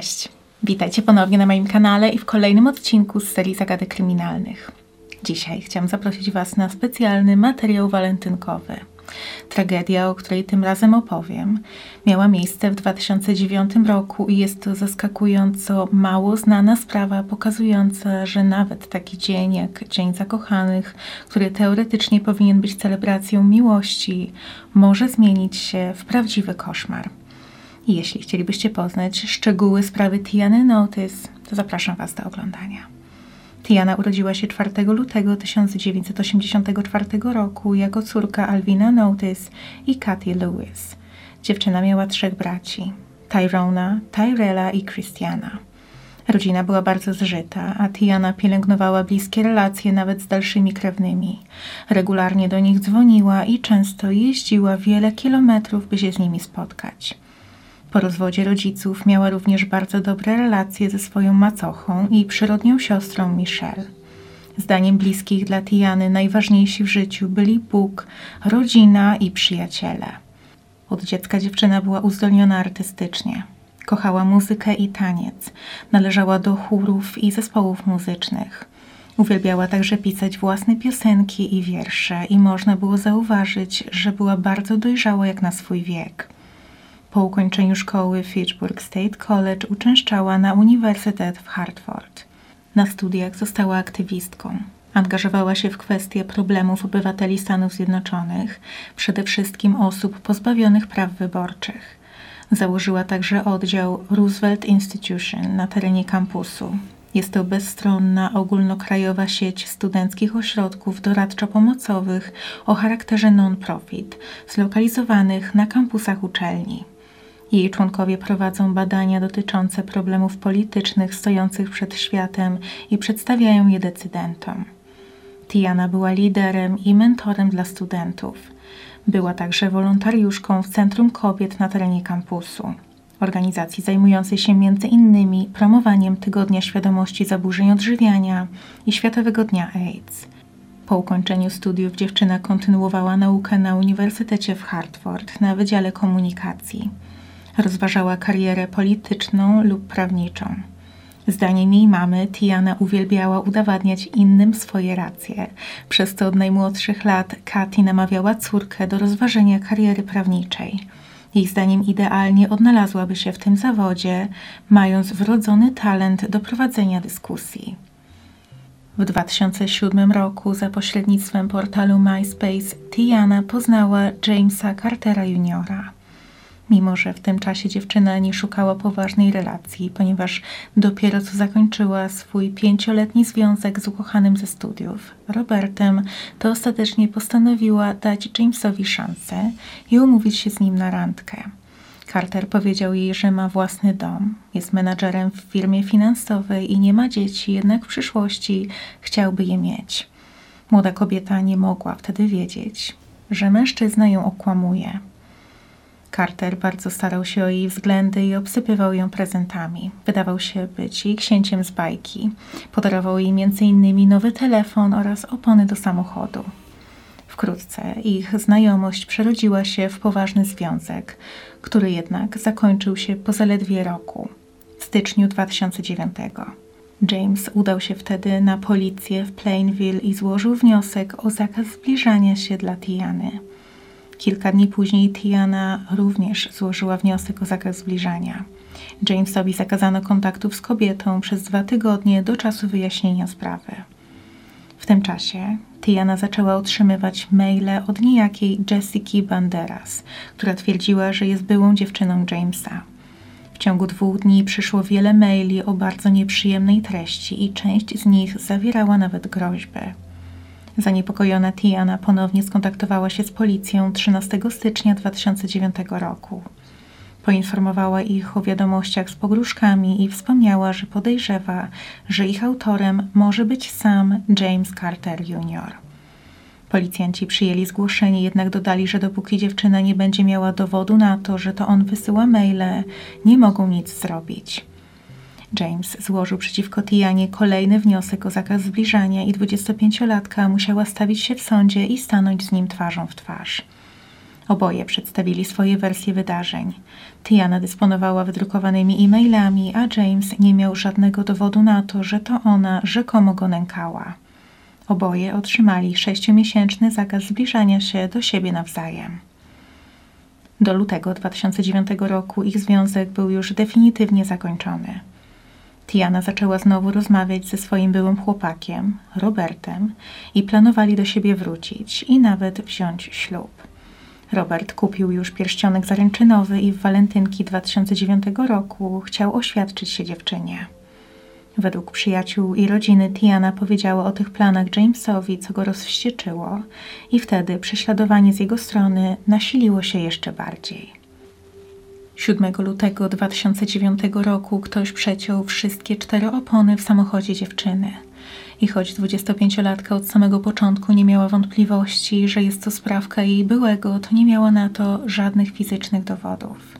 Cześć. Witajcie ponownie na moim kanale i w kolejnym odcinku z serii Zagadek Kryminalnych. Dzisiaj chciałam zaprosić Was na specjalny materiał walentynkowy. Tragedia, o której tym razem opowiem, miała miejsce w 2009 roku i jest to zaskakująco mało znana sprawa, pokazująca, że nawet taki dzień jak Dzień Zakochanych, który teoretycznie powinien być celebracją miłości, może zmienić się w prawdziwy koszmar. Jeśli chcielibyście poznać szczegóły sprawy Tiany Notice, to zapraszam Was do oglądania. Tiana urodziła się 4 lutego 1984 roku jako córka Alvina Notice i Katy Lewis. Dziewczyna miała trzech braci: Tyrona, Tyrella i Christiana. Rodzina była bardzo zżyta, a Tiana pielęgnowała bliskie relacje nawet z dalszymi krewnymi. Regularnie do nich dzwoniła i często jeździła wiele kilometrów, by się z nimi spotkać. Po rozwodzie rodziców miała również bardzo dobre relacje ze swoją macochą i przyrodnią siostrą Michelle. Zdaniem bliskich dla Tiany najważniejsi w życiu byli Bóg, rodzina i przyjaciele. Od dziecka dziewczyna była uzdolniona artystycznie. Kochała muzykę i taniec. Należała do chórów i zespołów muzycznych. Uwielbiała także pisać własne piosenki i wiersze i można było zauważyć, że była bardzo dojrzała jak na swój wiek. Po ukończeniu szkoły Fitchburg State College uczęszczała na Uniwersytet w Hartford. Na studiach została aktywistką. Angażowała się w kwestie problemów obywateli Stanów Zjednoczonych, przede wszystkim osób pozbawionych praw wyborczych. Założyła także oddział Roosevelt Institution na terenie kampusu. Jest to bezstronna, ogólnokrajowa sieć studenckich ośrodków doradczo-pomocowych o charakterze non-profit, zlokalizowanych na kampusach uczelni. Jej członkowie prowadzą badania dotyczące problemów politycznych stojących przed światem i przedstawiają je decydentom. Tiana była liderem i mentorem dla studentów. Była także wolontariuszką w Centrum Kobiet na terenie kampusu, organizacji zajmującej się innymi promowaniem Tygodnia Świadomości Zaburzeń Odżywiania i Światowego Dnia AIDS. Po ukończeniu studiów dziewczyna kontynuowała naukę na Uniwersytecie w Hartford na Wydziale Komunikacji. Rozważała karierę polityczną lub prawniczą. Zdaniem jej mamy, Tiana uwielbiała udowadniać innym swoje racje. Przez to od najmłodszych lat Katy namawiała córkę do rozważenia kariery prawniczej. Jej zdaniem idealnie odnalazłaby się w tym zawodzie, mając wrodzony talent do prowadzenia dyskusji. W 2007 roku za pośrednictwem portalu MySpace Tiana poznała Jamesa Cartera Jr mimo że w tym czasie dziewczyna nie szukała poważnej relacji, ponieważ dopiero co zakończyła swój pięcioletni związek z ukochanym ze studiów, Robertem, to ostatecznie postanowiła dać Jamesowi szansę i umówić się z nim na randkę. Carter powiedział jej, że ma własny dom, jest menadżerem w firmie finansowej i nie ma dzieci, jednak w przyszłości chciałby je mieć. Młoda kobieta nie mogła wtedy wiedzieć, że mężczyzna ją okłamuje, Carter bardzo starał się o jej względy i obsypywał ją prezentami. Wydawał się być jej księciem z bajki. Podarował jej m.in. nowy telefon oraz opony do samochodu. Wkrótce ich znajomość przerodziła się w poważny związek, który jednak zakończył się po zaledwie roku, w styczniu 2009. James udał się wtedy na policję w Plainville i złożył wniosek o zakaz zbliżania się dla Tiany. Kilka dni później Tiana również złożyła wniosek o zakaz zbliżania. Jamesowi zakazano kontaktów z kobietą przez dwa tygodnie do czasu wyjaśnienia sprawy. W tym czasie Tiana zaczęła otrzymywać maile od niejakiej Jessica Banderas, która twierdziła, że jest byłą dziewczyną Jamesa. W ciągu dwóch dni przyszło wiele maili o bardzo nieprzyjemnej treści i część z nich zawierała nawet groźby. Zaniepokojona Tiana ponownie skontaktowała się z policją 13 stycznia 2009 roku. Poinformowała ich o wiadomościach z pogróżkami i wspomniała, że podejrzewa, że ich autorem może być sam James Carter Jr. Policjanci przyjęli zgłoszenie, jednak dodali, że dopóki dziewczyna nie będzie miała dowodu na to, że to on wysyła maile, nie mogą nic zrobić. James złożył przeciwko Tianie kolejny wniosek o zakaz zbliżania i 25-latka musiała stawić się w sądzie i stanąć z nim twarzą w twarz. Oboje przedstawili swoje wersje wydarzeń. Tiana dysponowała wydrukowanymi e-mailami, a James nie miał żadnego dowodu na to, że to ona rzekomo go nękała. Oboje otrzymali sześciomiesięczny zakaz zbliżania się do siebie nawzajem. Do lutego 2009 roku ich związek był już definitywnie zakończony. Tiana zaczęła znowu rozmawiać ze swoim byłym chłopakiem, Robertem, i planowali do siebie wrócić i nawet wziąć ślub. Robert kupił już pierścionek zaręczynowy i w walentynki 2009 roku chciał oświadczyć się dziewczynie. Według przyjaciół i rodziny Tiana powiedziała o tych planach Jamesowi, co go rozwścieczyło, i wtedy prześladowanie z jego strony nasiliło się jeszcze bardziej. 7 lutego 2009 roku ktoś przeciął wszystkie cztery opony w samochodzie dziewczyny. I choć 25-latka od samego początku nie miała wątpliwości, że jest to sprawka jej byłego, to nie miała na to żadnych fizycznych dowodów.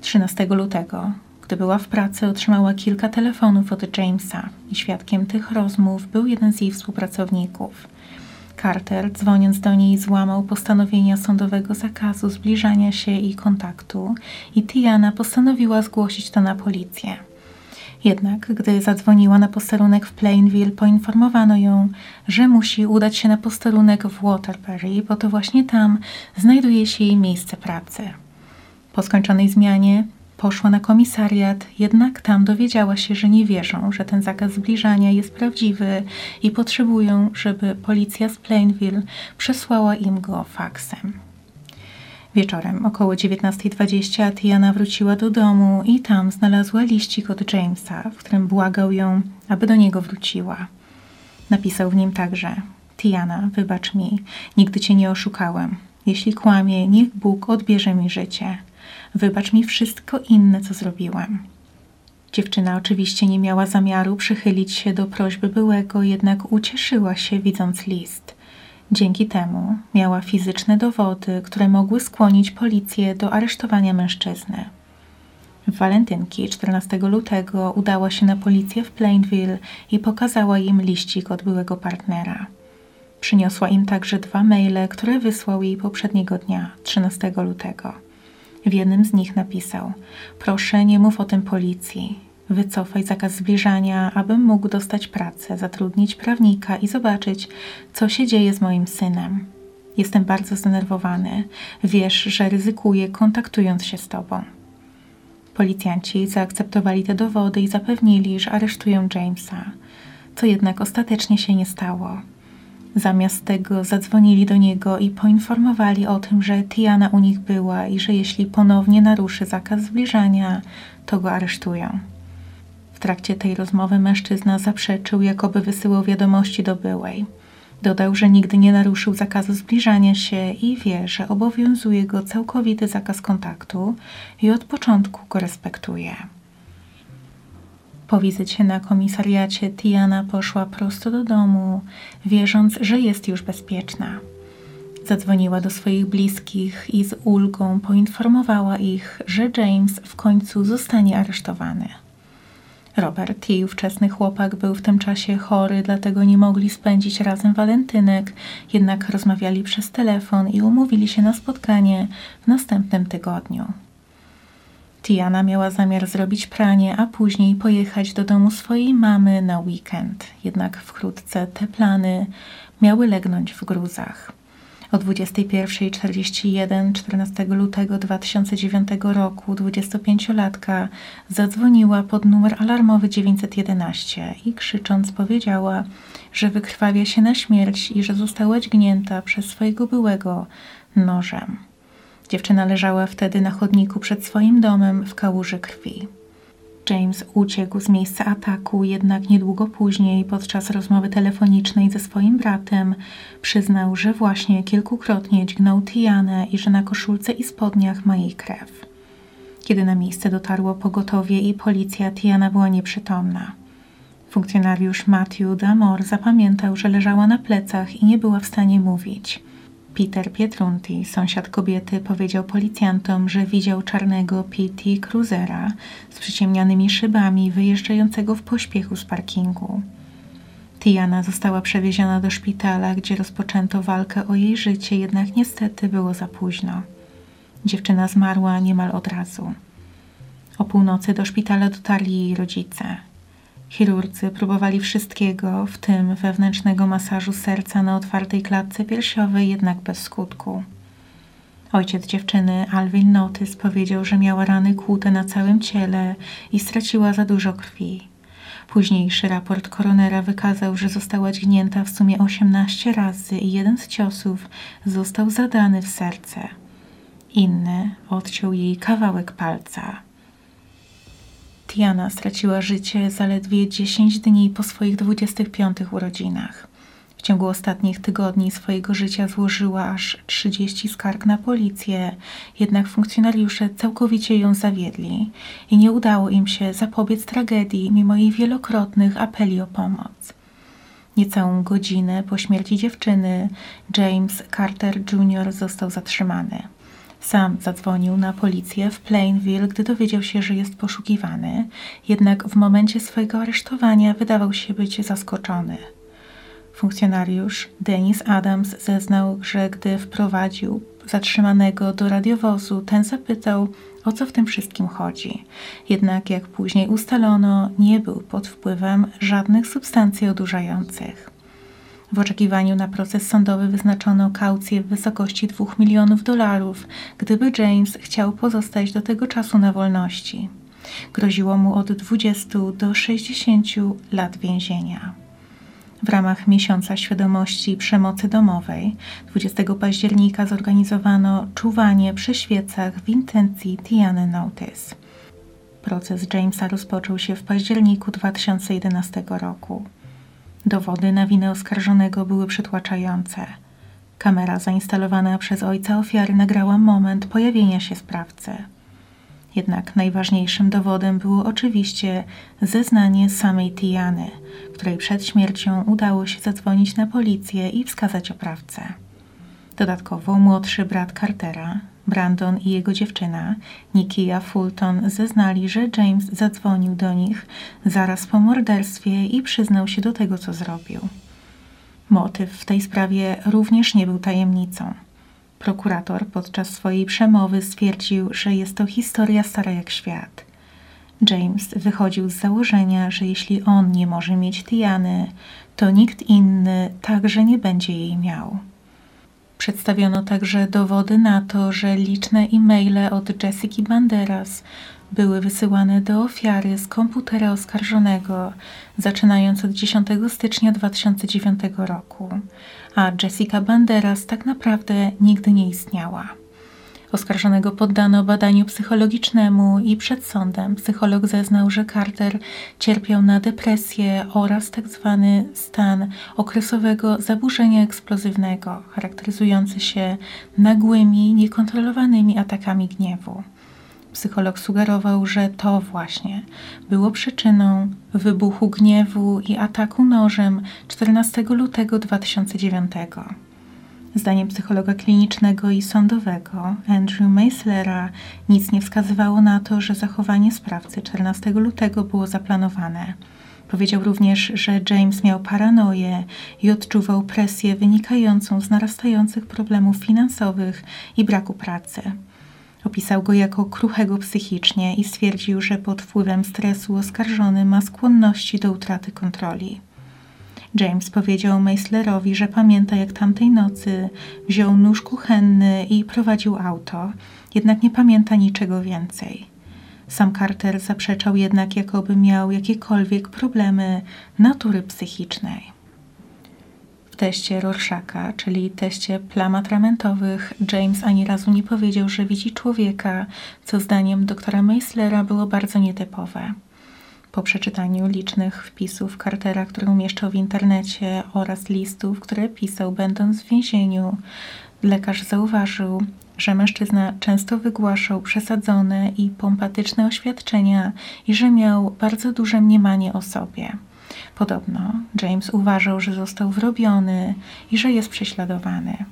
13 lutego, gdy była w pracy, otrzymała kilka telefonów od Jamesa i świadkiem tych rozmów był jeden z jej współpracowników. Carter, dzwoniąc do niej, złamał postanowienia sądowego zakazu zbliżania się i kontaktu i Tiana postanowiła zgłosić to na policję. Jednak, gdy zadzwoniła na posterunek w Plainville, poinformowano ją, że musi udać się na posterunek w Waterbury, bo to właśnie tam znajduje się jej miejsce pracy. Po skończonej zmianie Poszła na komisariat, jednak tam dowiedziała się, że nie wierzą, że ten zakaz zbliżania jest prawdziwy i potrzebują, żeby policja z Plainville przesłała im go faksem. Wieczorem około 19.20 Tiana wróciła do domu i tam znalazła liścik od Jamesa, w którym błagał ją, aby do niego wróciła. Napisał w nim także: Tiana, wybacz mi, nigdy cię nie oszukałem. Jeśli kłamie, niech Bóg odbierze mi życie. Wybacz mi wszystko inne, co zrobiłem. Dziewczyna oczywiście nie miała zamiaru przychylić się do prośby byłego, jednak ucieszyła się, widząc list. Dzięki temu miała fizyczne dowody, które mogły skłonić policję do aresztowania mężczyzny. W walentynki 14 lutego udała się na policję w Plainville i pokazała im liścik od byłego partnera. Przyniosła im także dwa maile, które wysłał jej poprzedniego dnia, 13 lutego. W jednym z nich napisał: Proszę, nie mów o tym policji. Wycofaj zakaz zbliżania, abym mógł dostać pracę, zatrudnić prawnika i zobaczyć, co się dzieje z moim synem. Jestem bardzo zdenerwowany. Wiesz, że ryzykuję kontaktując się z tobą. Policjanci zaakceptowali te dowody i zapewnili, że aresztują Jamesa, co jednak ostatecznie się nie stało. Zamiast tego zadzwonili do niego i poinformowali o tym, że Tiana u nich była i że jeśli ponownie naruszy zakaz zbliżania, to go aresztują. W trakcie tej rozmowy mężczyzna zaprzeczył, jakoby wysyłał wiadomości do byłej. Dodał, że nigdy nie naruszył zakazu zbliżania się i wie, że obowiązuje go całkowity zakaz kontaktu i od początku go respektuje. Po wizycie na komisariacie Tiana poszła prosto do domu, wierząc, że jest już bezpieczna. Zadzwoniła do swoich bliskich i z ulgą poinformowała ich, że James w końcu zostanie aresztowany. Robert, jej ówczesny chłopak, był w tym czasie chory, dlatego nie mogli spędzić razem walentynek, jednak rozmawiali przez telefon i umówili się na spotkanie w następnym tygodniu. Tiana miała zamiar zrobić pranie, a później pojechać do domu swojej mamy na weekend. Jednak wkrótce te plany miały legnąć w gruzach. O 21.41 14 lutego 2009 roku 25-latka zadzwoniła pod numer alarmowy 911 i krzycząc powiedziała, że wykrwawia się na śmierć i że została dźgnięta przez swojego byłego nożem. Dziewczyna leżała wtedy na chodniku przed swoim domem w kałuży krwi. James uciekł z miejsca ataku, jednak niedługo później, podczas rozmowy telefonicznej ze swoim bratem, przyznał, że właśnie kilkukrotnie dźgnął Tianę i że na koszulce i spodniach ma jej krew. Kiedy na miejsce dotarło pogotowie i policja, Tiana była nieprzytomna. Funkcjonariusz Matthew Damor zapamiętał, że leżała na plecach i nie była w stanie mówić. Peter Pietrunti, sąsiad kobiety, powiedział policjantom, że widział czarnego PT Cruzera z przyciemnianymi szybami wyjeżdżającego w pośpiechu z parkingu. Tiana została przewieziona do szpitala, gdzie rozpoczęto walkę o jej życie, jednak niestety było za późno. Dziewczyna zmarła niemal od razu. O północy do szpitala dotarli jej rodzice. Chirurdzy próbowali wszystkiego, w tym wewnętrznego masażu serca na otwartej klatce piersiowej, jednak bez skutku. Ojciec dziewczyny, Alvin Notis, powiedział, że miała rany kłute na całym ciele i straciła za dużo krwi. Późniejszy raport koronera wykazał, że została dźgnięta w sumie 18 razy i jeden z ciosów został zadany w serce. Inny odciął jej kawałek palca. Tiana straciła życie zaledwie 10 dni po swoich 25 urodzinach. W ciągu ostatnich tygodni swojego życia złożyła aż 30 skarg na policję, jednak funkcjonariusze całkowicie ją zawiedli i nie udało im się zapobiec tragedii mimo jej wielokrotnych apeli o pomoc. Niecałą godzinę po śmierci dziewczyny James Carter Jr. został zatrzymany. Sam zadzwonił na policję w Plainville, gdy dowiedział się, że jest poszukiwany, jednak w momencie swojego aresztowania wydawał się być zaskoczony. Funkcjonariusz Denis Adams zeznał, że gdy wprowadził zatrzymanego do radiowozu, ten zapytał, o co w tym wszystkim chodzi. Jednak, jak później ustalono, nie był pod wpływem żadnych substancji odurzających. W oczekiwaniu na proces sądowy wyznaczono kaucję w wysokości 2 milionów dolarów, gdyby James chciał pozostać do tego czasu na wolności. Groziło mu od 20 do 60 lat więzienia. W ramach Miesiąca Świadomości Przemocy Domowej 20 października zorganizowano czuwanie przy świecach w intencji Tiany Notice. Proces Jamesa rozpoczął się w październiku 2011 roku. Dowody na winę oskarżonego były przytłaczające. Kamera zainstalowana przez ojca ofiary nagrała moment pojawienia się sprawcy. Jednak najważniejszym dowodem było oczywiście zeznanie samej Tiany, której przed śmiercią udało się zadzwonić na policję i wskazać oprawcę. Dodatkowo młodszy brat Cartera, Brandon i jego dziewczyna, Nikia Fulton, zeznali, że James zadzwonił do nich zaraz po morderstwie i przyznał się do tego, co zrobił. Motyw w tej sprawie również nie był tajemnicą. Prokurator podczas swojej przemowy stwierdził, że jest to historia stara jak świat. James wychodził z założenia, że jeśli on nie może mieć Tiany, to nikt inny także nie będzie jej miał. Przedstawiono także dowody na to, że liczne e-maile od Jessica Banderas były wysyłane do ofiary z komputera oskarżonego, zaczynając od 10 stycznia 2009 roku, a Jessica Banderas tak naprawdę nigdy nie istniała. Oskarżonego poddano badaniu psychologicznemu i przed sądem psycholog zeznał, że Carter cierpiał na depresję oraz tzw. Tak stan okresowego zaburzenia eksplozywnego, charakteryzujący się nagłymi, niekontrolowanymi atakami gniewu. Psycholog sugerował, że to właśnie było przyczyną wybuchu gniewu i ataku nożem 14 lutego 2009. Zdaniem psychologa klinicznego i sądowego Andrew Meislera nic nie wskazywało na to, że zachowanie sprawcy 14 lutego było zaplanowane. Powiedział również, że James miał paranoję i odczuwał presję wynikającą z narastających problemów finansowych i braku pracy. Opisał go jako kruchego psychicznie i stwierdził, że pod wpływem stresu oskarżony ma skłonności do utraty kontroli. James powiedział Meisslerowi, że pamięta jak tamtej nocy wziął nóż kuchenny i prowadził auto, jednak nie pamięta niczego więcej. Sam Carter zaprzeczał jednak, jakoby miał jakiekolwiek problemy natury psychicznej. W teście Rorschacha, czyli teście plam atramentowych, James ani razu nie powiedział, że widzi człowieka, co zdaniem doktora Meislera było bardzo nietypowe. Po przeczytaniu licznych wpisów Cartera, które umieszczał w internecie oraz listów, które pisał będąc w więzieniu, lekarz zauważył, że mężczyzna często wygłaszał przesadzone i pompatyczne oświadczenia i że miał bardzo duże mniemanie o sobie. Podobno James uważał, że został wrobiony i że jest prześladowany.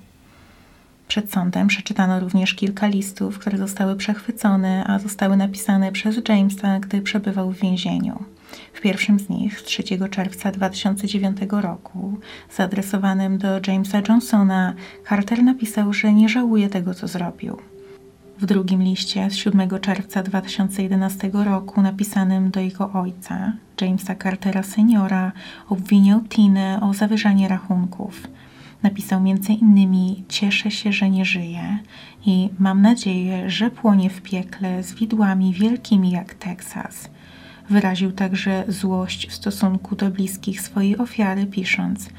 Przed sądem przeczytano również kilka listów, które zostały przechwycone, a zostały napisane przez Jamesa, gdy przebywał w więzieniu. W pierwszym z nich, z 3 czerwca 2009 roku, zaadresowanym do Jamesa Johnsona, Carter napisał, że nie żałuje tego, co zrobił. W drugim liście z 7 czerwca 2011 roku, napisanym do jego ojca, Jamesa Cartera seniora, obwiniał Tinę o zawyżanie rachunków. Napisał innymi: Cieszę się, że nie żyje i mam nadzieję, że płonie w piekle z widłami wielkimi jak Teksas. Wyraził także złość w stosunku do bliskich swojej ofiary, pisząc: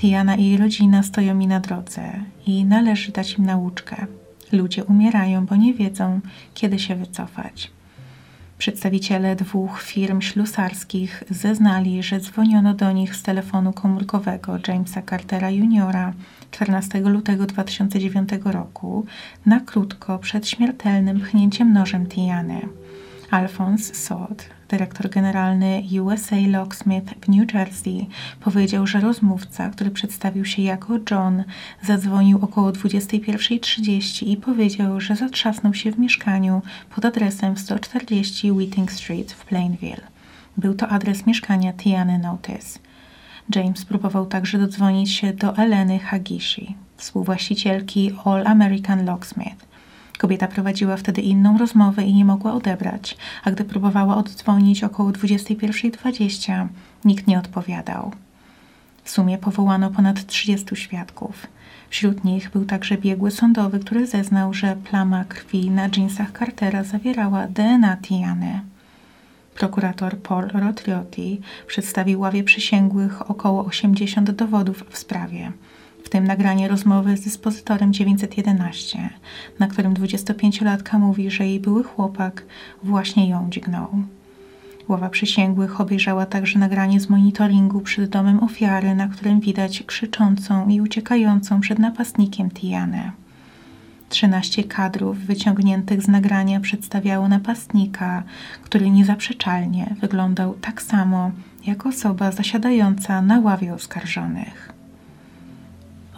Tiana i jej rodzina stoją mi na drodze i należy dać im nauczkę. Ludzie umierają, bo nie wiedzą, kiedy się wycofać. Przedstawiciele dwóch firm ślusarskich zeznali, że dzwoniono do nich z telefonu komórkowego Jamesa Cartera Jr. 14 lutego 2009 roku na krótko przed śmiertelnym pchnięciem nożem Tiany. Alphonse Sod, dyrektor generalny USA Locksmith w New Jersey, powiedział, że rozmówca, który przedstawił się jako John, zadzwonił około 21.30 i powiedział, że zatrzasnął się w mieszkaniu pod adresem 140 Whiting Street w Plainville. Był to adres mieszkania Tiany Notice. James próbował także dodzwonić się do Eleny Hagishi, współwłaścicielki All American Locksmith. Kobieta prowadziła wtedy inną rozmowę i nie mogła odebrać, a gdy próbowała oddzwonić około 21.20, nikt nie odpowiadał. W sumie powołano ponad 30 świadków. Wśród nich był także biegły sądowy, który zeznał, że plama krwi na dżinsach Cartera zawierała DNA Tiany. Prokurator Paul Rotriotti przedstawił ławie przysięgłych około 80 dowodów w sprawie w tym nagranie rozmowy z dyspozytorem 911, na którym 25-latka mówi, że jej były chłopak właśnie ją dźgnął. Ława przysięgłych obejrzała także nagranie z monitoringu przed domem ofiary, na którym widać krzyczącą i uciekającą przed napastnikiem Tianę. 13 kadrów wyciągniętych z nagrania przedstawiało napastnika, który niezaprzeczalnie wyglądał tak samo jak osoba zasiadająca na ławie oskarżonych.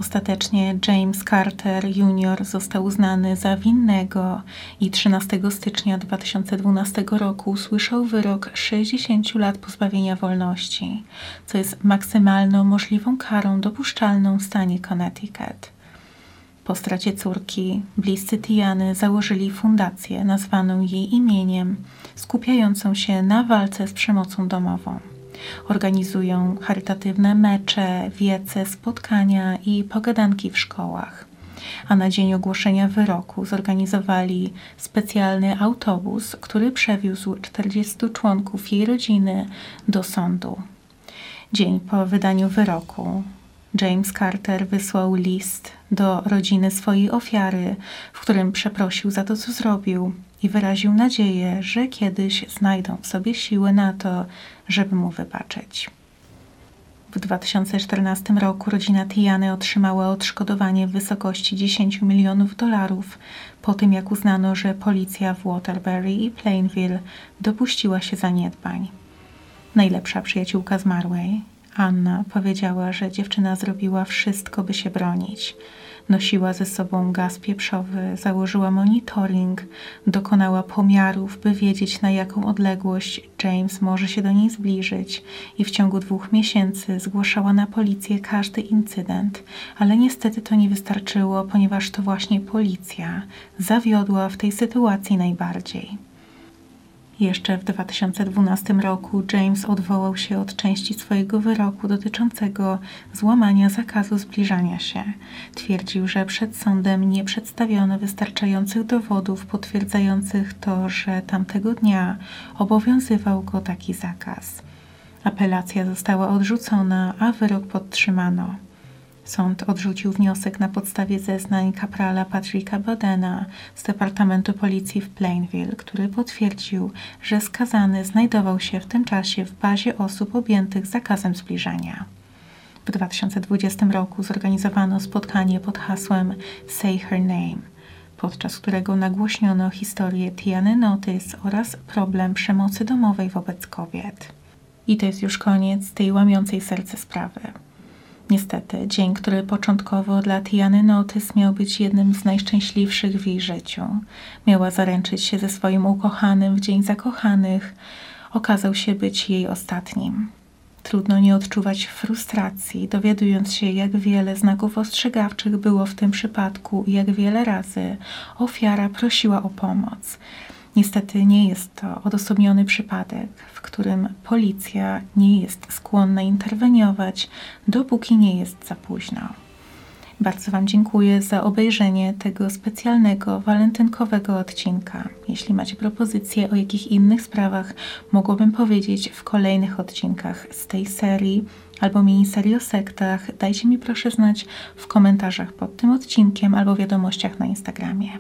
Ostatecznie James Carter Jr. został uznany za winnego i 13 stycznia 2012 roku usłyszał wyrok 60 lat pozbawienia wolności, co jest maksymalną możliwą karą dopuszczalną w stanie Connecticut. Po stracie córki, bliscy Tiany założyli fundację nazwaną jej imieniem, skupiającą się na walce z przemocą domową. Organizują charytatywne mecze, wiece, spotkania i pogadanki w szkołach. A na dzień ogłoszenia wyroku zorganizowali specjalny autobus, który przewiózł 40 członków jej rodziny do sądu. Dzień po wydaniu wyroku James Carter wysłał list do rodziny swojej ofiary, w którym przeprosił za to, co zrobił i wyraził nadzieję, że kiedyś znajdą w sobie siły na to, żeby mu wybaczyć. W 2014 roku rodzina Tiany otrzymała odszkodowanie w wysokości 10 milionów dolarów po tym, jak uznano, że policja w Waterbury i Plainville dopuściła się zaniedbań. Najlepsza przyjaciółka zmarłej, Anna, powiedziała, że dziewczyna zrobiła wszystko, by się bronić. Nosiła ze sobą gaz pieprzowy, założyła monitoring, dokonała pomiarów, by wiedzieć na jaką odległość James może się do niej zbliżyć i w ciągu dwóch miesięcy zgłaszała na policję każdy incydent, ale niestety to nie wystarczyło, ponieważ to właśnie policja zawiodła w tej sytuacji najbardziej. Jeszcze w 2012 roku James odwołał się od części swojego wyroku dotyczącego złamania zakazu zbliżania się. Twierdził, że przed sądem nie przedstawiono wystarczających dowodów potwierdzających to, że tamtego dnia obowiązywał go taki zakaz. Apelacja została odrzucona, a wyrok podtrzymano. Sąd odrzucił wniosek na podstawie zeznań kaprala Patricka Bodena z Departamentu Policji w Plainville, który potwierdził, że skazany znajdował się w tym czasie w bazie osób objętych zakazem zbliżania. W 2020 roku zorganizowano spotkanie pod hasłem Say Her Name, podczas którego nagłośniono historię Tiany Notice oraz problem przemocy domowej wobec kobiet. I to jest już koniec tej łamiącej serce sprawy. Niestety, dzień, który początkowo dla Tiany Notys miał być jednym z najszczęśliwszych w jej życiu. Miała zaręczyć się ze swoim ukochanym w Dzień Zakochanych, okazał się być jej ostatnim. Trudno nie odczuwać frustracji, dowiadując się, jak wiele znaków ostrzegawczych było w tym przypadku i jak wiele razy ofiara prosiła o pomoc. Niestety nie jest to odosobniony przypadek, w którym policja nie jest skłonna interweniować, dopóki nie jest za późno. Bardzo Wam dziękuję za obejrzenie tego specjalnego walentynkowego odcinka. Jeśli macie propozycje, o jakich innych sprawach mogłabym powiedzieć w kolejnych odcinkach z tej serii albo miniserii o sektach, dajcie mi proszę znać w komentarzach pod tym odcinkiem albo wiadomościach na Instagramie.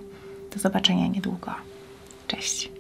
Do zobaczenia niedługo. Cześć.